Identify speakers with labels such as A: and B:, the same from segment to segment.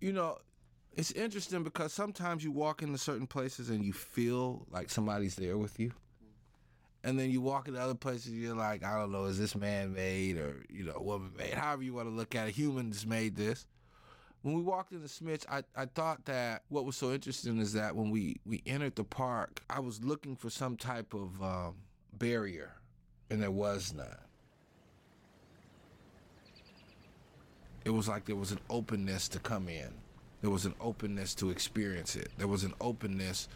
A: You know, it's interesting because sometimes you walk into certain places and you feel like somebody's there with you. And then you walk into other places, you're like, I don't know, is this man made or, you know, woman made? However you want to look at it, humans made this. When we walked into Schmitz, I, I thought that what was so interesting is that when we, we entered the park, I was looking for some type of um, barrier, and there was none. It was like there was an openness to come in. There was an openness to experience it. There was an openness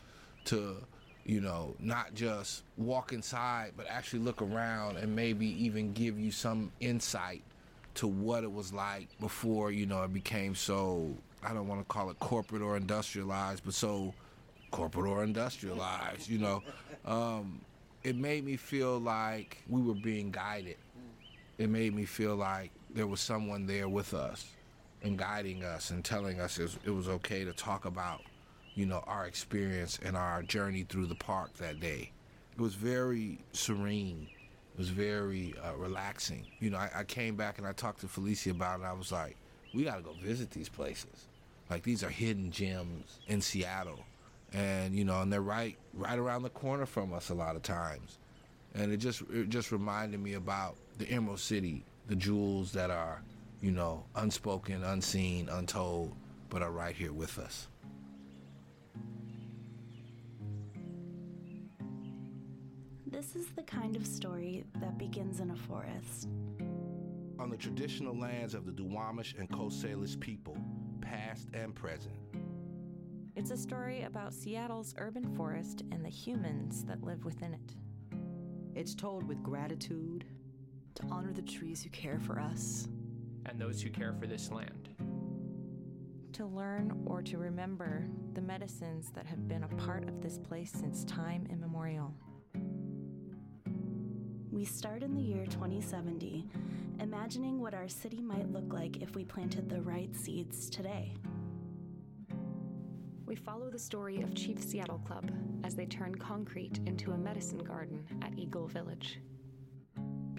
A: to you know, not just walk inside, but actually look around and maybe even give you some insight to what it was like before, you know, it became so, I don't want to call it corporate or industrialized, but so corporate or industrialized, you know. Um, it made me feel like we were being guided. It made me feel like there was someone there with us and guiding us and telling us it was okay to talk about you know, our experience and our journey through the park that day. It was very serene. It was very uh, relaxing. You know, I, I, came back and I talked to Felicia about it. I was like, we got to go visit these places. Like these are hidden gems in Seattle, and you know, and they're right right around the corner from us a lot of times. And it just it just reminded me about the Emerald City, the jewels that are, you know, unspoken, unseen, untold, but are right here with us.
B: This is the kind of story that begins in a forest.
A: On the traditional lands of the Duwamish and Coast Salish people, past and present.
C: It's a story about Seattle's urban forest and the humans that live within it.
D: It's told with gratitude.
E: To honor the trees who care for us.
F: And those who care for this land.
C: To learn or to remember the medicines that have been a part of this place since time immemorial.
B: We start in the year 2070, imagining what our city might look like if we planted the right seeds today.
G: We follow the story of Chief Seattle Club as they turn concrete into a medicine garden at Eagle Village.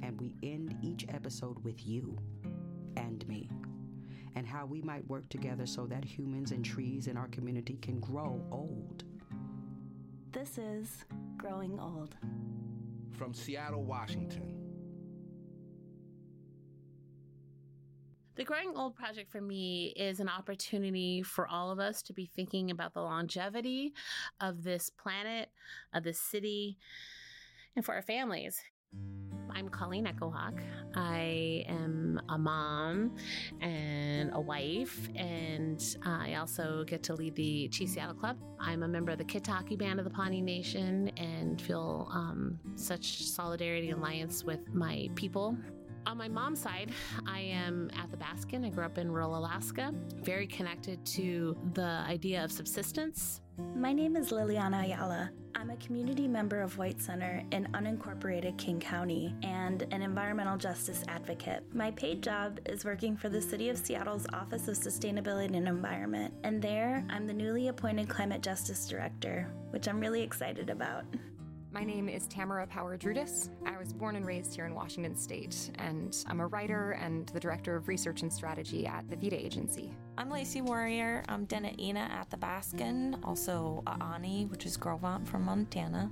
D: And we end each episode with you and me, and how we might work together so that humans and trees in our community can grow old.
B: This is Growing Old
A: from Seattle, Washington.
H: The Growing Old project for me is an opportunity for all of us to be thinking about the longevity of this planet, of this city, and for our families. I'm Colleen Echohawk. I am a mom and a wife, and I also get to lead the Chief Seattle Club. I'm a member of the Kitkehahki Band of the Pawnee Nation and feel um, such solidarity and alliance with my people on my mom's side, I am Athabascan. I grew up in rural Alaska, very connected to the idea of subsistence.
B: My name is Lylianna Allala. I'm a community member of White Center in unincorporated King County and an environmental justice advocate. My paid job is working for the City of Seattle's Office of Sustainability and Environment, and there I'm the newly appointed Climate Justice Director, which I'm really excited about.
G: My name is Tamara Power Drutis. I was born and raised here in Washington State, and I'm a writer and the director of research and strategy at the Vida Agency.
I: I'm Lacey Warrior. I'm Dena'ina Athabascan, also Aani, which is Gros Ventre from Montana.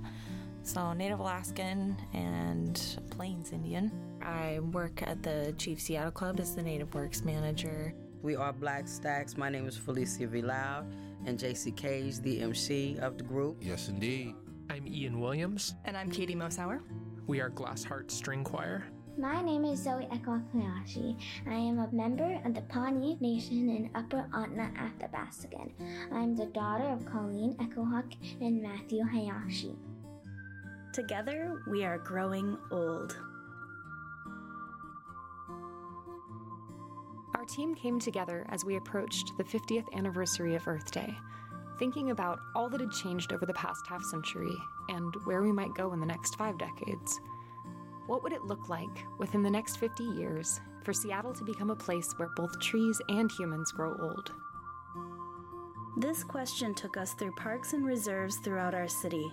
I: So Native Alaskan and Plains Indian.
J: I work at the Chief Seattle Club as the Native Works Manager.
K: We are Black Stax. My name is Felicia V. And JC Cage, the MC of the group.
A: Yes, indeed.
F: I'm Ian Williams.
L: And I'm Katie Mosehauer.
F: We are Glassheart String Choir.
M: My name is Zoey Echohawk-Hayashi. I am a member of the Pawnee Nation in Upper Ahtna Athabascan. I'm the daughter of Colleen Echohawk and Matthew Hayashi.
B: Together, we are growing old.
G: Our team came together as we approached the 50th anniversary of Earth Day thinking about all that had changed over the past half century and where we might go in the next five decades. What would it look like within the next 50 years for Seattle to become a place where both trees and humans grow old?
B: This question took us through parks and reserves throughout our city,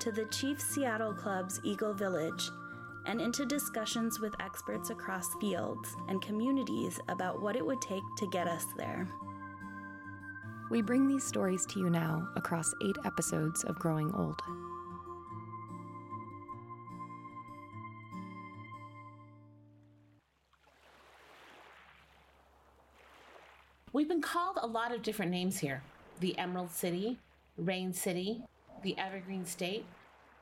B: to the Chief Seattle Club's Eagle Village, and into discussions with experts across fields and communities about what it would take to get us there.
G: We bring these stories to you now across eight episodes of Growing Old.
H: We've been called a lot of different names here the Emerald City, Rain City, the Evergreen State.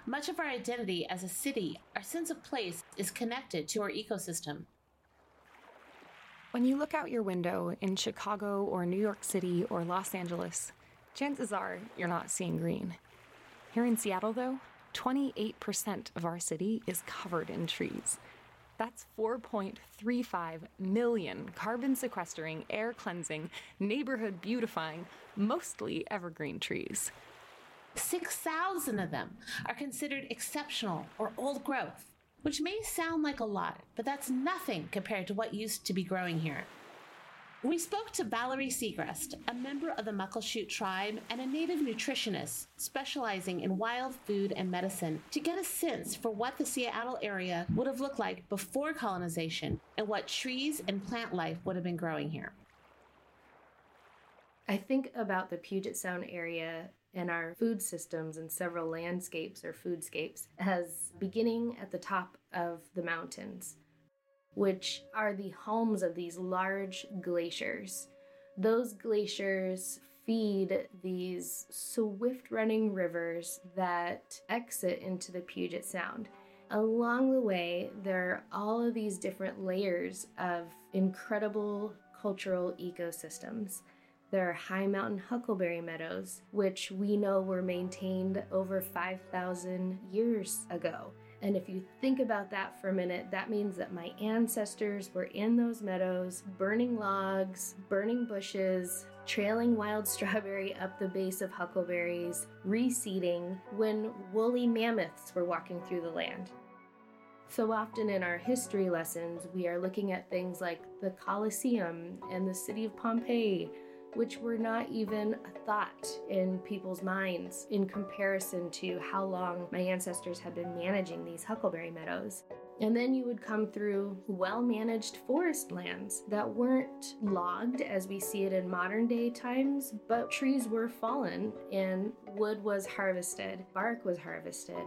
H: Much of our identity as a city, our sense of place, is connected to our ecosystem.
G: When you look out your window in Chicago or New York City or Los Angeles, chances are you're not seeing green. Here in Seattle, though, 28% of our city is covered in trees. That's 4.35 million carbon sequestering, air cleansing, neighborhood beautifying, mostly evergreen trees.
H: 6,000 of them are considered exceptional or old growth, which may sound like a lot, but that's nothing compared to what used to be growing here. We spoke to Valerie Segrest, a member of the Muckleshoot tribe and a native nutritionist specializing in wild food and medicine, to get a sense for what the Seattle area would have looked like before colonization and what trees and plant life would have been growing here.
L: I think about the Puget Sound area and our food systems and several landscapes or foodscapes as beginning at the top of the mountains which are the homes of these large glaciers. Those glaciers feed these swift running rivers that exit into the Puget Sound. Along the way, there are all of these different layers of incredible cultural ecosystems. There are high mountain huckleberry meadows, which we know were maintained over 5,000 years ago. And if you think about that for a minute, that means that my ancestors were in those meadows, burning logs, burning bushes, trailing wild strawberry up the base of huckleberries, reseeding when woolly mammoths were walking through the land. So often in our history lessons, we are looking at things like the Colosseum and the city of Pompeii which were not even a thought in people's minds in comparison to how long my ancestors had been managing these huckleberry meadows. And then you would come through well managed forest lands that weren't logged as we see it in modern day times, but trees were fallen and wood was harvested, bark was harvested.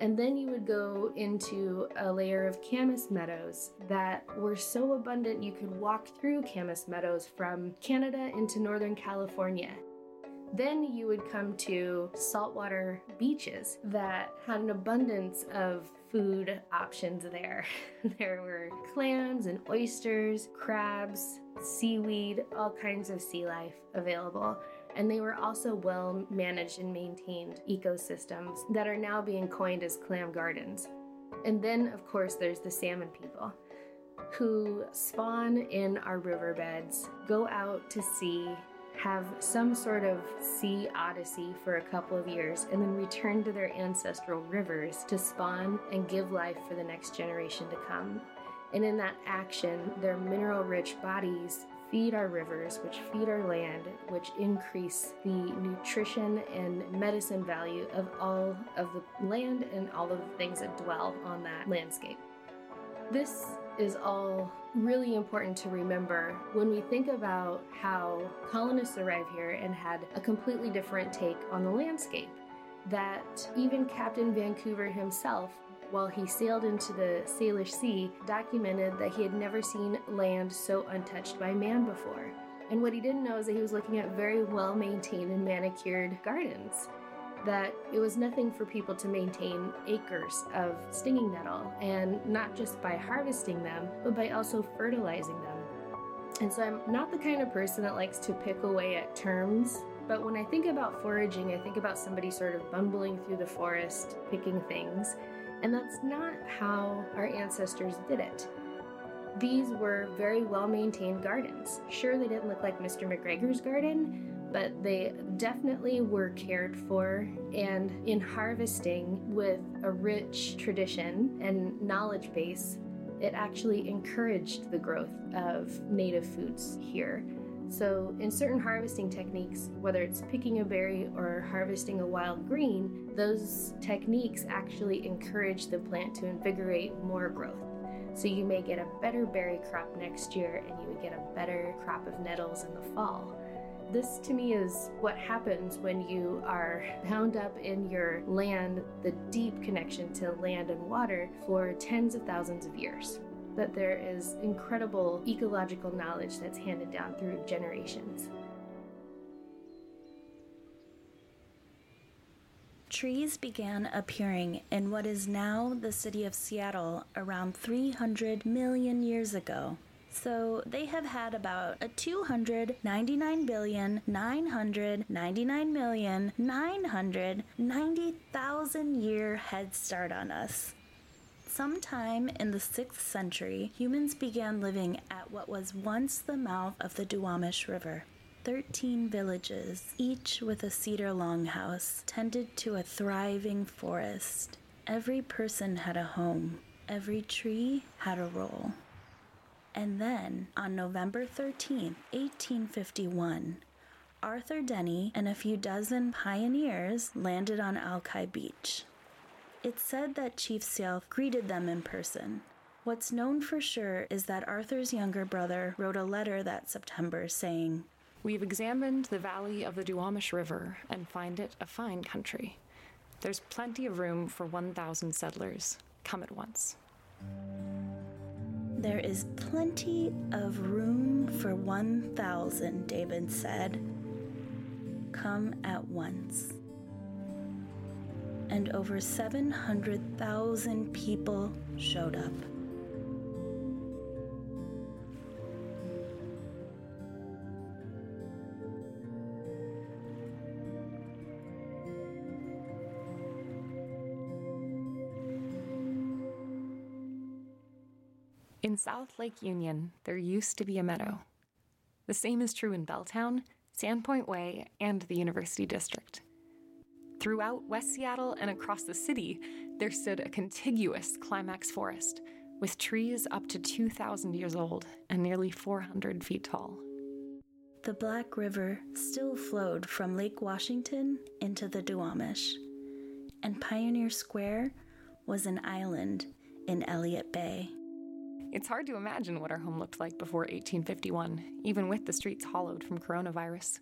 L: And then you would go into a layer of camas meadows that were so abundant you could walk through camas meadows from Canada into Northern California. Then you would come to saltwater beaches that had an abundance of food options there. there were clams and oysters, crabs, seaweed, all kinds of sea life available and they were also well managed and maintained ecosystems that are now being coined as clam gardens. And then, of course, there's the salmon people who spawn in our riverbeds, go out to sea, have some sort of sea odyssey for a couple of years, and then return to their ancestral rivers to spawn and give life for the next generation to come. And in that action, their mineral rich bodies feed our rivers, which feed our land, which increase the nutrition and medicine value of all of the land and all of the things that dwell on that landscape. This is all really important to remember when we think about how colonists arrived here and had a completely different take on the landscape. That even Captain Vancouver himself while he sailed into the Salish Sea, documented that he had never seen land so untouched by man before. And what he didn't know is that he was looking at very well maintained and manicured gardens. That it was nothing for people to maintain acres of stinging nettle, and not just by harvesting them, but by also fertilizing them. And so I'm not the kind of person that likes to pick away at terms but when I think about foraging, I think about somebody sort of bumbling through the forest, picking things. And that's not how our ancestors did it. These were very well maintained gardens. Sure, they didn't look like Mr. McGregor's garden, but they definitely were cared for. And in harvesting with a rich tradition and knowledge base, it actually encouraged the growth of native foods here. So, in certain harvesting techniques, whether it's picking a berry or harvesting a wild green, those techniques actually encourage the plant to invigorate more growth. So, you may get a better berry crop next year and you would get a better crop of nettles in the fall. This to me is what happens when you are bound up in your land, the deep connection to land and water for tens of thousands of years. That there is incredible ecological knowledge that's handed down through generations.
B: Trees began appearing in what is now the city of Seattle around 300 million years ago. So they have had about a 299 billion 999 million 990,000 year head start on us. Sometime in the 6th century, humans began living at what was once the mouth of the Duwamish River. Thirteen villages, each with a cedar longhouse, tended to a thriving forest. Every person had a home, every tree had a role. And then, on November 13, 1851, Arthur Denny and a few dozen pioneers landed on Alki Beach. It's said that Chief Sealth greeted them in person. What's known for sure is that Arthur's younger brother wrote a letter that September saying,
G: We've examined the valley of the Duwamish River and find it a fine country. There's plenty of room for 1,000 settlers. Come at once.
B: There is plenty of room for 1,000, David said. Come at once. And over 700,000 people showed up.
G: In South Lake Union, there used to be a meadow. The same is true in Belltown, Sandpoint Way, and the University District. Throughout West Seattle and across the city, there stood a contiguous climax forest with trees up to 2,000 years old and nearly 400 feet tall.
B: The Black River still flowed from Lake Washington into the Duwamish, and Pioneer Square was an island in Elliott Bay.
G: It's hard to imagine what our home looked like before 1851, even with the streets hollowed from coronavirus.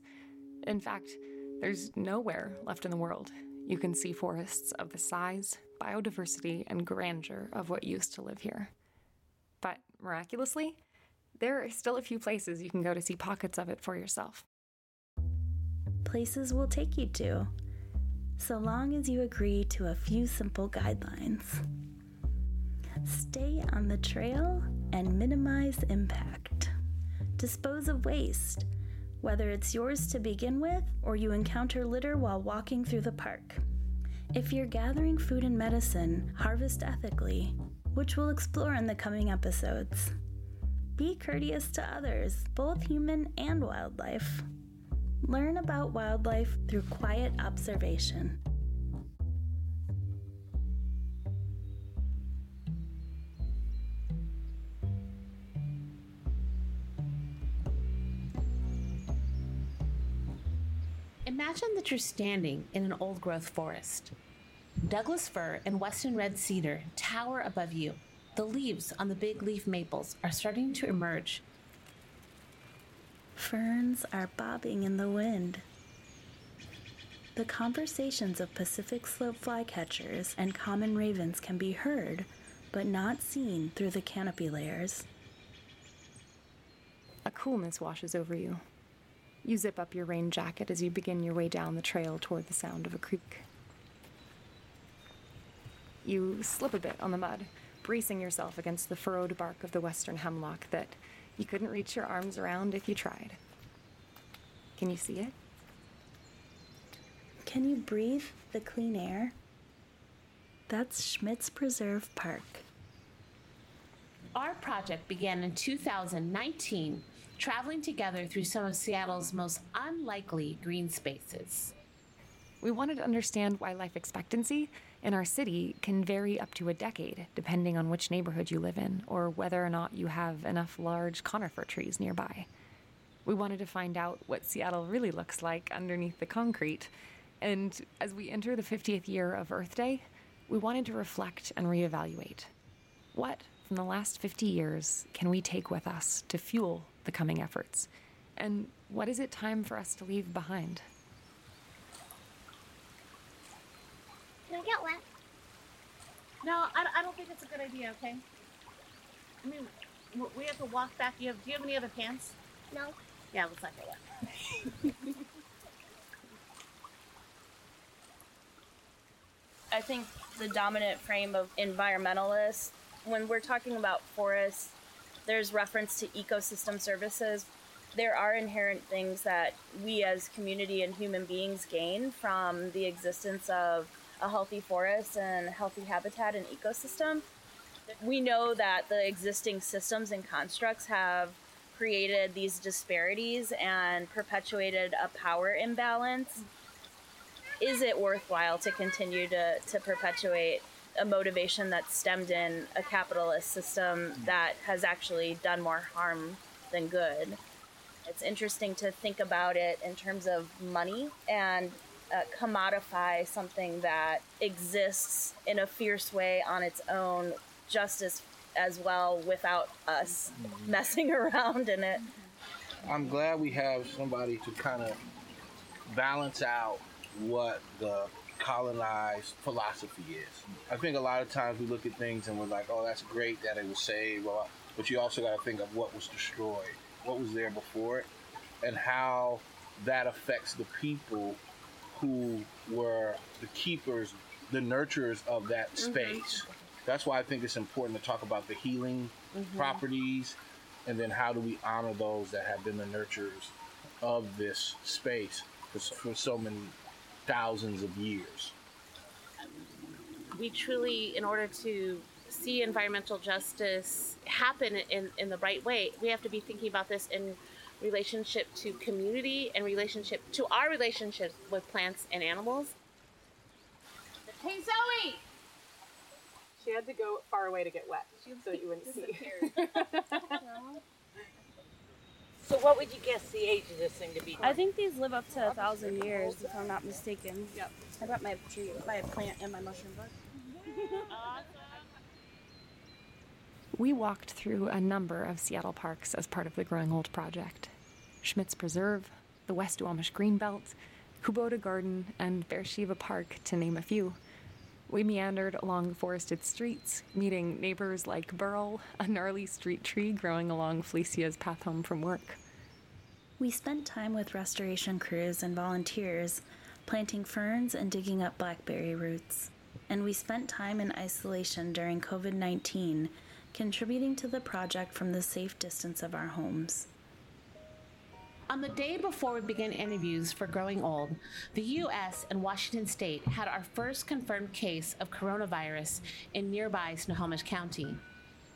G: In fact, there's nowhere left in the world you can see forests of the size, biodiversity, and grandeur of what used to live here. But miraculously, there are still a few places you can go to see pockets of it for yourself.
B: Places we'll take you to, so long as you agree to a few simple guidelines. Stay on the trail and minimize impact. Dispose of waste, whether it's yours to begin with or you encounter litter while walking through the park. If you're gathering food and medicine, harvest ethically, which we'll explore in the coming episodes. Be courteous to others, both human and wildlife. Learn about wildlife through quiet observation.
H: Imagine that you're standing in an old growth forest. Douglas fir and western red cedar tower above you. The leaves on the big leaf maples are starting to emerge.
B: Ferns are bobbing in the wind. The conversations of Pacific slope flycatchers and common ravens can be heard, but not seen through the canopy layers.
G: A coolness washes over you. You zip up your rain jacket as you begin your way down the trail toward the sound of a creek. You slip a bit on the mud, bracing yourself against the furrowed bark of the western hemlock that you couldn't reach your arms around if you tried. Can you see it?
B: Can you breathe the clean air? That's Schmitz Preserve Park.
H: Our project began in 2019, traveling together through some of Seattle's most unlikely green spaces.
G: We wanted to understand why life expectancy in our city can vary up to a decade, depending on which neighborhood you live in or whether or not you have enough large conifer trees nearby. We wanted to find out what Seattle really looks like underneath the concrete. And as we enter the 50th year of Earth Day, we wanted to reflect and reevaluate. What from the last 50 years can we take with us to fuel the coming efforts? And what is it time for us to leave behind?
M: Can I get wet?
H: No, I, I don't think it's a good idea. Okay. I mean, we have to walk back. You have? Do you have any other pants?
M: No.
H: Yeah, let's not get wet.
N: I think the dominant frame of environmentalists, when we're talking about forests, there's reference to ecosystem services. There are inherent things that we as community and human beings gain from the existence of a healthy forest and healthy habitat and ecosystem. We know that the existing systems and constructs have created these disparities and perpetuated a power imbalance is it worthwhile to continue to, to perpetuate a motivation that stemmed in a capitalist system that has actually done more harm than good? It's interesting to think about it in terms of money and uh, commodify something that exists in a fierce way on its own, just as, as well without us messing around in it.
O: I'm glad we have somebody to kind of balance out what the colonized philosophy is. I think a lot of times we look at things and we're like, oh, that's great that it was saved, well, but you also got to think of what was destroyed, what was there before it, and how that affects the people who were the keepers, the nurturers of that
P: Mhm.
O: space. That's why I think it's important to talk about the healing
P: Mhm.
O: properties and then how do we honor those that have been the nurturers of this space for, for so many thousands of years.
H: we truly, in order to see environmental justice happen in, in the right way, we have to be thinking about this in relationship to community and relationship to our relationships with plants and animals. Hey, Zoe!
Q: She had to go far away to get wet so that you wouldn't see.
R: So what would you guess the age of this thing to be?
S: I think these live up to a thousand years, if I'm not mistaken. Yep. I brought my tree, my plant, and my mushroom book.
G: We walked through a number of Seattle parks as part of the Growing Old project Schmitz Preserve, the West Duwamish Greenbelt, Kubota Garden, and Be'er Sheva Park, to name a few. We meandered along forested streets, meeting neighbors like Burl, a gnarly street tree growing along Felicia's path home from work.
N: We spent time with restoration crews and volunteers, planting ferns and digging up blackberry roots. And we spent time in isolation during COVID 19, contributing to the project from the safe distance of our homes.
H: On the day before we began interviews for Growing Old, the U.S. and Washington State had our first confirmed case of coronavirus in nearby Snohomish County.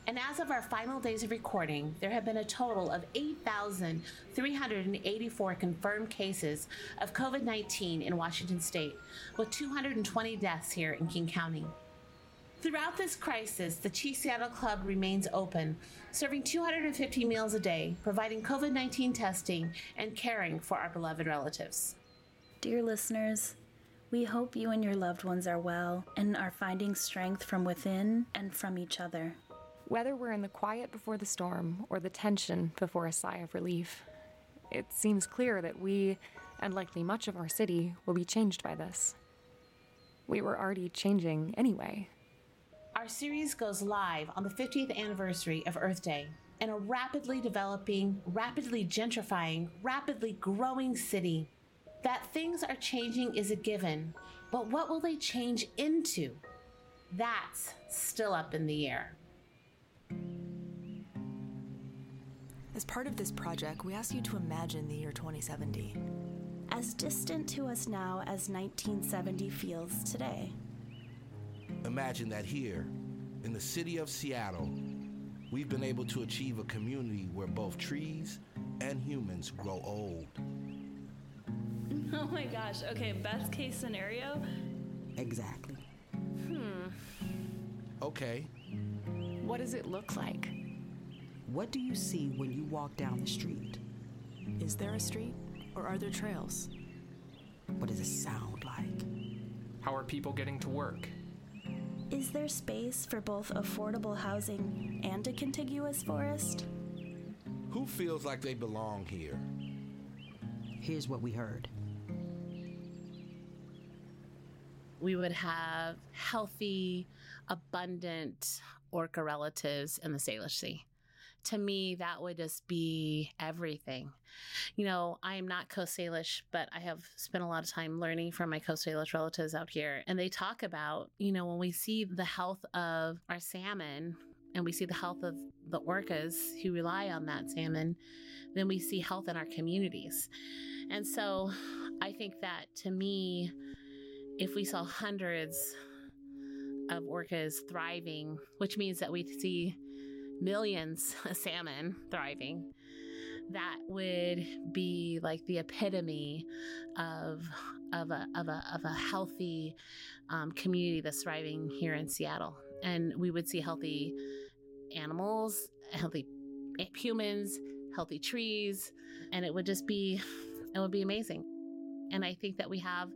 H: And as of our final days of recording, there have been a total of 8,384 confirmed cases of COVID 19 in Washington State, with 220 deaths here in King County. Throughout this crisis, the Chief Seattle Club remains open, serving 250 meals a day, providing COVID 19 testing, and caring for our beloved relatives.
N: Dear listeners, we hope you and your loved ones are well and are finding strength from within and from each other.
G: Whether we're in the quiet before the storm or the tension before a sigh of relief, it seems clear that we, and likely much of our city, will be changed by this. We were already changing anyway.
H: Our series goes live on the 50th anniversary of Earth Day. In a rapidly developing, rapidly gentrifying, rapidly growing city, that things are changing is a given, but what will they change into? That's still up in the air.
E: As part of this project, we ask you to imagine the year 2070.
N: As distant to us now as 1970 feels today.
O: Imagine that here, in the city of Seattle, we've been able to achieve a community where both trees and humans grow old.
S: Oh my gosh. Okay, best case scenario.
D: Exactly.
S: Hmm.
O: Okay,
G: What does it look like?
D: What do you see when you walk down the street?
E: Is there a street or are there trails?
D: What does it sound like?
F: How are people getting to work?
N: Is there space for both affordable housing and a contiguous forest?
O: who feels like they belong here?
D: Here's what we heard.
H: We would have healthy, abundant orca relatives in the Salish Sea to me, that would just be everything. You know, I am not Coast Salish, but I have spent a lot of time learning from my Coast Salish relatives out here. And they talk about, you know, when we see the health of our salmon and we see the health of the orcas who rely on that salmon, then we see health in our communities. And so I think that to me, if we saw hundreds of orcas thriving, which means that we see millions of salmon thriving, that would be like the epitome of of a of a of a healthy um, community that's thriving here in Seattle, and we would see healthy animals, healthy humans, healthy trees, and it would just be it would be amazing. And I think that we have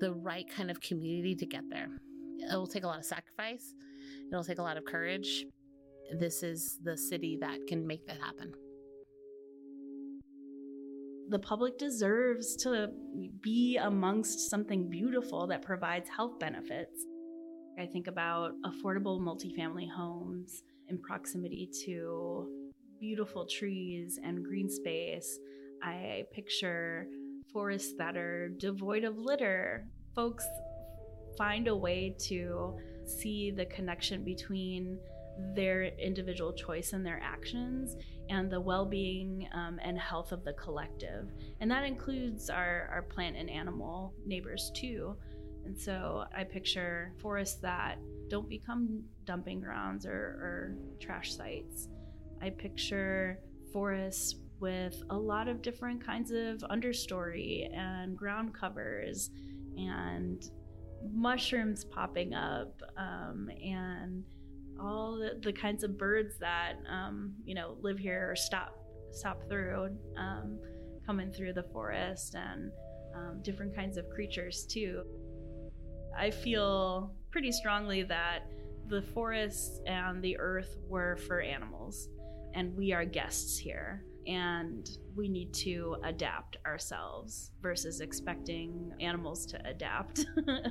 H: the right kind of community to get there. It will take a lot of sacrifice. It'll take a lot of courage, this is the city that can make that happen.
S: The public deserves to be amongst something beautiful that provides health benefits. I think about affordable multifamily homes in proximity to beautiful trees and green space. I picture forests that are devoid of litter. Folks find a way to see the connection between their individual choice and their actions and the well-being um, and health of the collective. And that includes our, our plant and animal neighbors too. And so i picture forests that don't become dumping grounds or, or trash sites. I picture forests with a lot of different kinds of understory and ground covers and mushrooms popping up um, and all the, the kinds of birds that um, you know live here or stop stop through um, coming through the forest and um, different kinds of creatures too. I feel pretty strongly that the forests and the earth were for animals, and we are guests here. And we need to adapt ourselves versus expecting animals to adapt.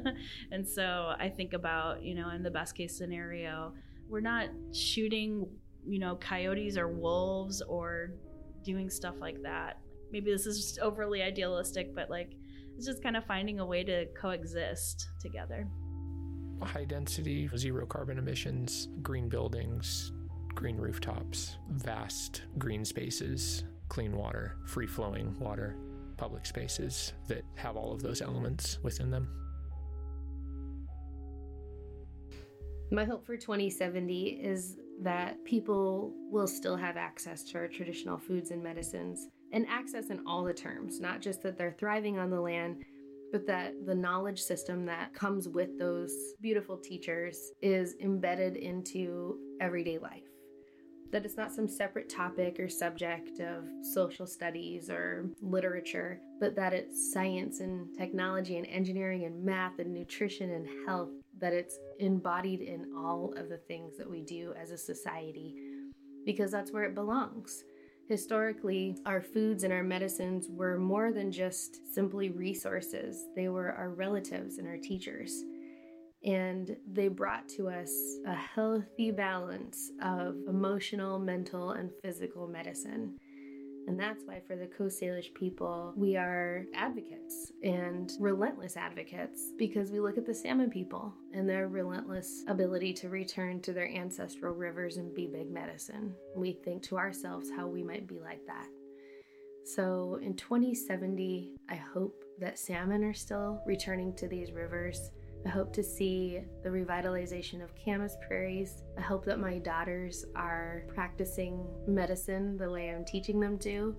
S: and so I think about, you know, in the best case scenario, we're not shooting, you know, coyotes or wolves or doing stuff like that. Maybe this is just overly idealistic, but like it's just kind of finding a way to coexist together.
F: High density, zero carbon emissions, green buildings, green rooftops, vast green spaces, clean water, free flowing water, public spaces that have all of those elements within them.
L: My hope for 2070 is that people will still have access to our traditional foods and medicines, and access in all the terms, not just that they're thriving on the land, but that the knowledge system that comes with those beautiful teachers is embedded into everyday life. That it's not some separate topic or subject of social studies or literature, but that it's science and technology and engineering and math and nutrition and health that it's embodied in all of the things that we do as a society because that's where it belongs. Historically, our foods and our medicines were more than just simply resources, they were our relatives and our teachers. And they brought to us a healthy balance of emotional, mental, and physical medicine. And that's why, for the Coast Salish people, we are advocates and relentless advocates because we look at the salmon people and their relentless ability to return to their ancestral rivers and be big medicine. We think to ourselves how we might be like that. So in 2070, I hope that salmon are still returning to these rivers I hope to see the revitalization of Camas prairies. I hope that my daughters are practicing medicine the way I'm teaching them to,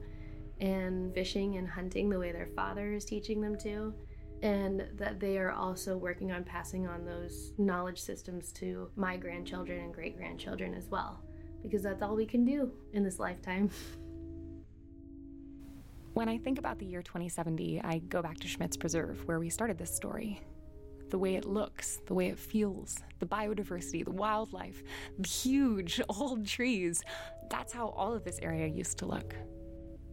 L: and fishing and hunting the way their father is teaching them to, and that they are also working on passing on those knowledge systems to my grandchildren and great grandchildren as well, because that's all we can do in this lifetime.
G: When I think about the year 2070, I go back to Schmitz Preserve, where we started this story the way it looks, the way it feels, the biodiversity, the wildlife, the huge old trees. That's how all of this area used to look.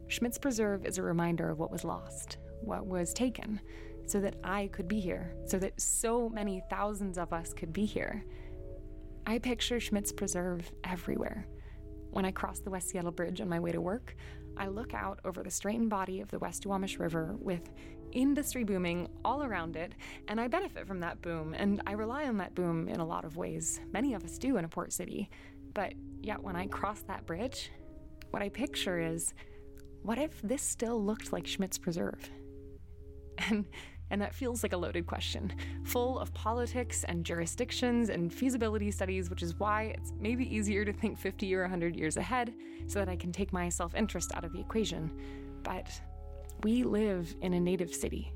G: Schmitz Preserve is a reminder of what was lost, what was taken, so that I could be here, so that so many thousands of us could be here. I picture Schmitz Preserve everywhere. When I cross the West Seattle Bridge on my way to work, I look out over the straightened body of the West Duwamish River with industry booming all around it, and I benefit from that boom, and I rely on that boom in a lot of ways. Many of us do in a port city. But yet, when I cross that bridge, what I picture is what if this still looked like Schmitz Preserve? And and that feels like a loaded question, full of politics and jurisdictions and feasibility studies, which is why it's maybe easier to think 50 or 100 years ahead so that I can take my self interest out of the equation. But we live in a native city.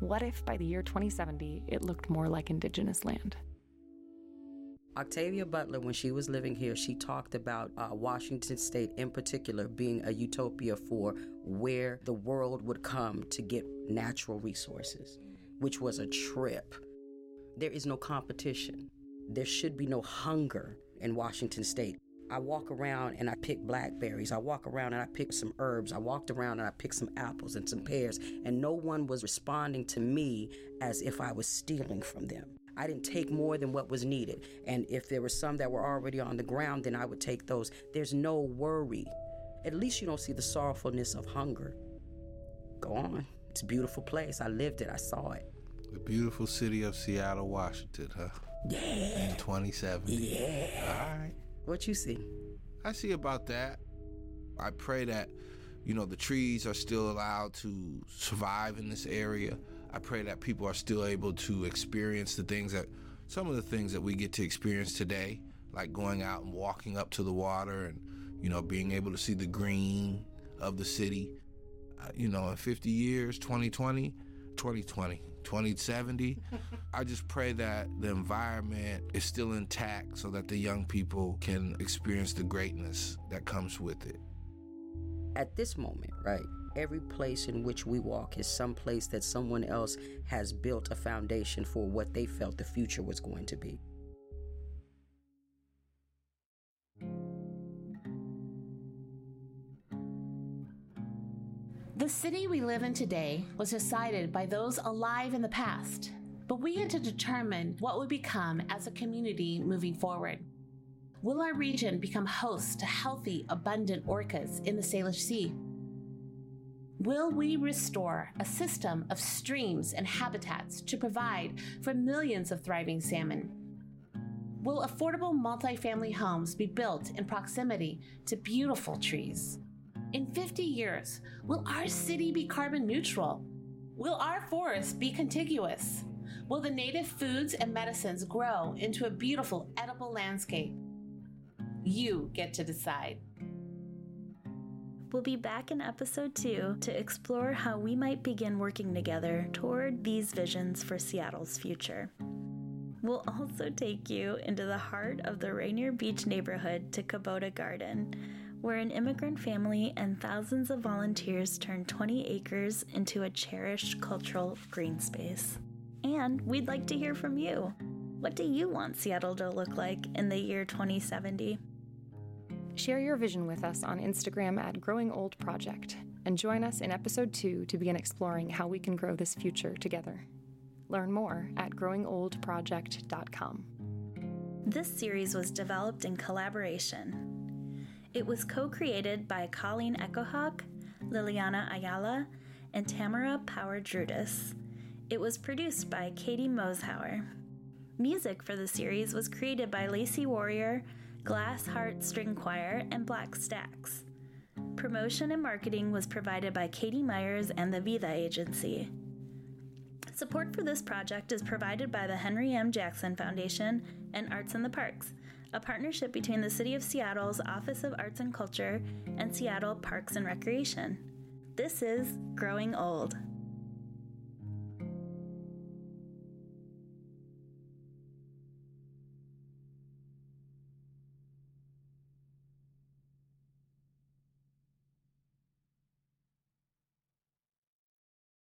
G: What if by the year 2070 it looked more like indigenous land?
D: Octavia Butler, when she was living here, she talked about uh, Washington State in particular being a utopia for where the world would come to get natural resources, which was a trip. There is no competition. There should be no hunger in Washington State. I walk around and I pick blackberries. I walk around and I pick some herbs. I walked around and I picked some apples and some pears, and no one was responding to me as if I was stealing from them. I didn't take more than what was needed. And if there were some that were already on the ground, then I would take those. There's no worry. At least you don't see the sorrowfulness of hunger. Go on. It's a beautiful place. I lived it, I saw it.
A: The beautiful city of Seattle, Washington, huh?
D: Yeah.
A: In 2070.
D: Yeah.
A: All right.
D: What you see?
A: I see about that. I pray that, you know, the trees are still allowed to survive in this area. I pray that people are still able to experience the things that some of the things that we get to experience today, like going out and walking up to the water and, you know, being able to see the green of the city. Uh, you know, in 50 years, 2020, 2020, 2070, I just pray that the environment is still intact so that the young people can experience the greatness that comes with it.
D: At this moment, right? every place in which we walk is some place that someone else has built a foundation for what they felt the future was going to be.
H: The city we live in today was decided by those alive in the past, but we had to determine what would become as a community moving forward. Will our region become host to healthy, abundant orcas in the Salish Sea? Will we restore a system of streams and habitats to provide for millions of thriving salmon? Will affordable multifamily homes be built in proximity to beautiful trees? In 50 years, will our city be carbon neutral? Will our forests be contiguous? Will the native foods and medicines grow into a beautiful edible landscape? You get to decide.
B: We'll be back in episode two to explore how we might begin working together toward these visions for Seattle's future. We'll also take you into the heart of the Rainier Beach neighborhood to Kubota Garden, where an immigrant family and thousands of volunteers turned 20 acres into a cherished cultural green space. And we'd like to hear from you. What do you want Seattle to look like in the year 2070?
G: Share your vision with us on Instagram at Growing Old Project and join us in episode two to begin exploring how we can grow this future together. Learn more at growingoldproject.com.
B: This series was developed in collaboration. It was co created by Colleen Echohawk, Lylianna Allala, and Tamara Power Drutis. It was produced by Katie Mosehauer. Music for the series was created by Lacey Warrior, Glass Heart String Choir, and Black Stax. Promotion and marketing was provided by Katie Myers and the Vida Agency. Support for this project is provided by the Henry M. Jackson Foundation and Arts in the Parks, a partnership between the City of Seattle's Office of Arts and Culture and Seattle Parks and Recreation. This is Growing Old.